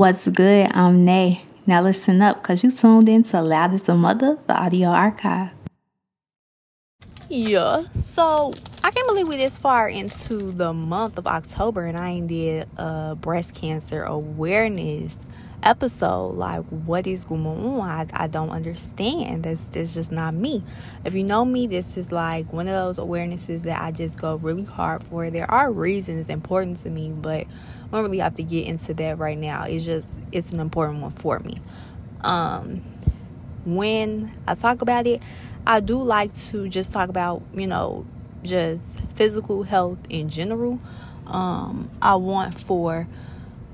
What's good? I'm Nay. Now listen up, cause you tuned into Loud as a Mother, the audio archive. Yeah, so I can't believe we this far into the month of October and I ain't did a breast cancer awareness episode. Like, what is on? I, I don't understand. That's, that's just not me. If you know me, this is like one of those awarenesses that I just go really hard for. There are reasons important to me, but I don't really have to get into that right now. It's just, it's an important one for me. Um, when I talk about it, I do like to just talk about, you know, just physical health in general. Um, I want for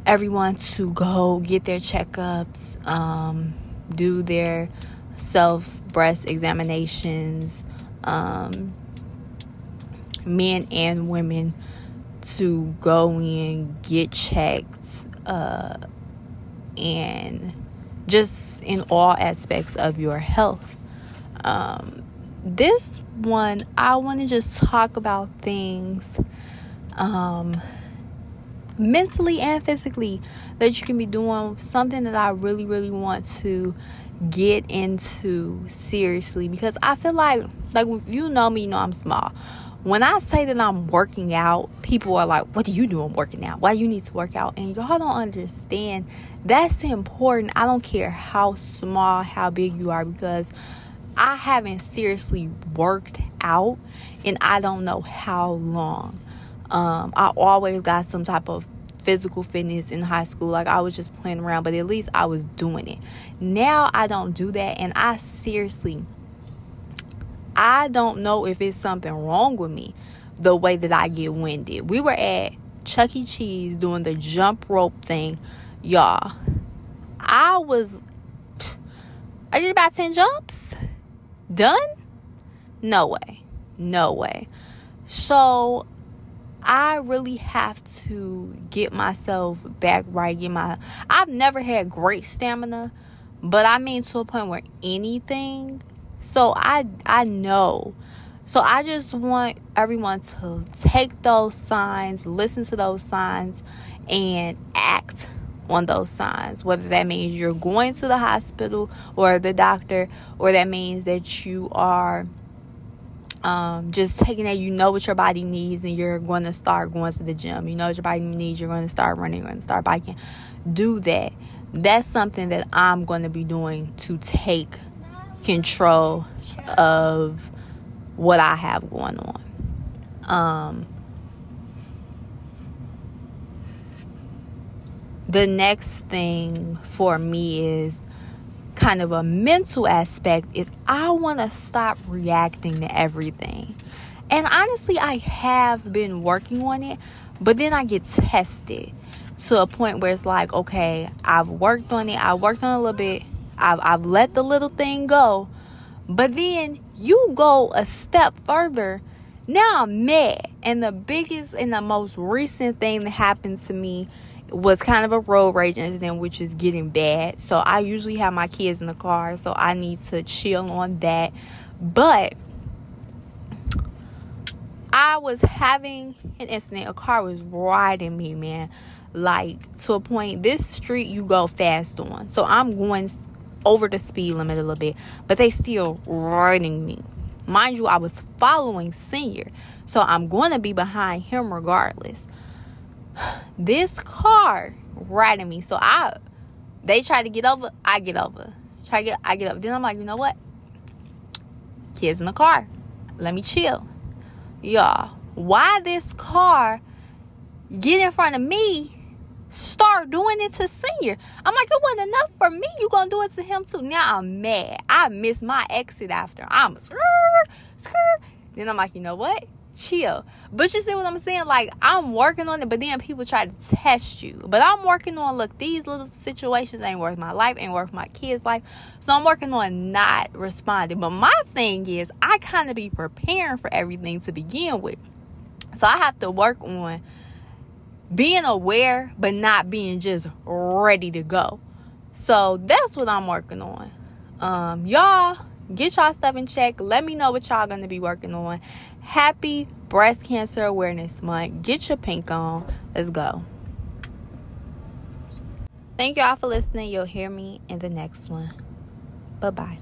everyone to go get their checkups, um, do their self breast examinations, um, men and women to go in, get checked, uh, and just in all aspects of your health. Um, this one, I want to just talk about things um, mentally and physically that you can be doing something that I really, really want to get into seriously because I feel like, like, you know me, you know I'm small. When I say that I'm working out, people are like, What are you doing working out? Why do you need to work out? And y'all don't understand that's important. I don't care how small, how big you are, because I haven't seriously worked out and I don't know how long. Um, I always got some type of physical fitness in high school. Like I was just playing around, but at least I was doing it. Now I don't do that, and I seriously, I don't know if it's something wrong with me the way that I get winded. We were at Chuck E. Cheese doing the jump rope thing, y'all. I was, I did about 10 jumps. Done? No way. No way. So I really have to get myself back right. Get my I've never had great stamina, but I mean to a point where anything. So I I know. So I just want everyone to take those signs, listen to those signs, and act on those signs. Whether that means you're going to the hospital or the doctor, or that means that you are um, just taking that you know what your body needs and you're going to start going to the gym. You know what your body needs, you're going to start running, you're going to start biking. Do that. That's something that I'm going to be doing to take control of what I have going on. Um, the next thing for me is kind of a mental aspect is I want to stop reacting to everything. And honestly, I have been working on it, but then I get tested to a point where it's like, okay, I've worked on it, I worked on it a little bit, I've, I've let the little thing go, but then you go a step further. Now I'm mad. And the biggest and the most recent thing that happened to me was kind of a road rage incident, which is getting bad. So I usually have my kids in the car, so I need to chill on that. But I was having an incident. A car was riding me, man. Like to a point, this street you go fast on. So I'm going over the speed limit a little bit, but they still riding me. Mind you, I was following senior. So I'm going to be behind him regardless this car right at me. So I they try to get over, I get over. Try to get I get up. Then I'm like, you know what? Kids in the car. Let me chill. Y'all, why this car get in front of me start doing it to senior. I'm like, it wasn't enough for me. You gonna do it to him too. Now I'm mad. I missed my exit after. I'm a skirt. Then I'm like, you know what? Chill. But you see what I'm saying? Like I'm working on it, but then people try to test you. But I'm working on look, these little situations ain't worth my life, ain't worth my kids' life. So I'm working on not responding. But my thing is I kind of be preparing for everything to begin with. So I have to work on being aware but not being just ready to go. So that's what I'm working on. Um, y'all get y'all stuff in check. Let me know what y'all gonna be working on. Happy Breast Cancer Awareness Month. Get your pink on. Let's go. Thank you all for listening. You'll hear me in the next one. Bye bye.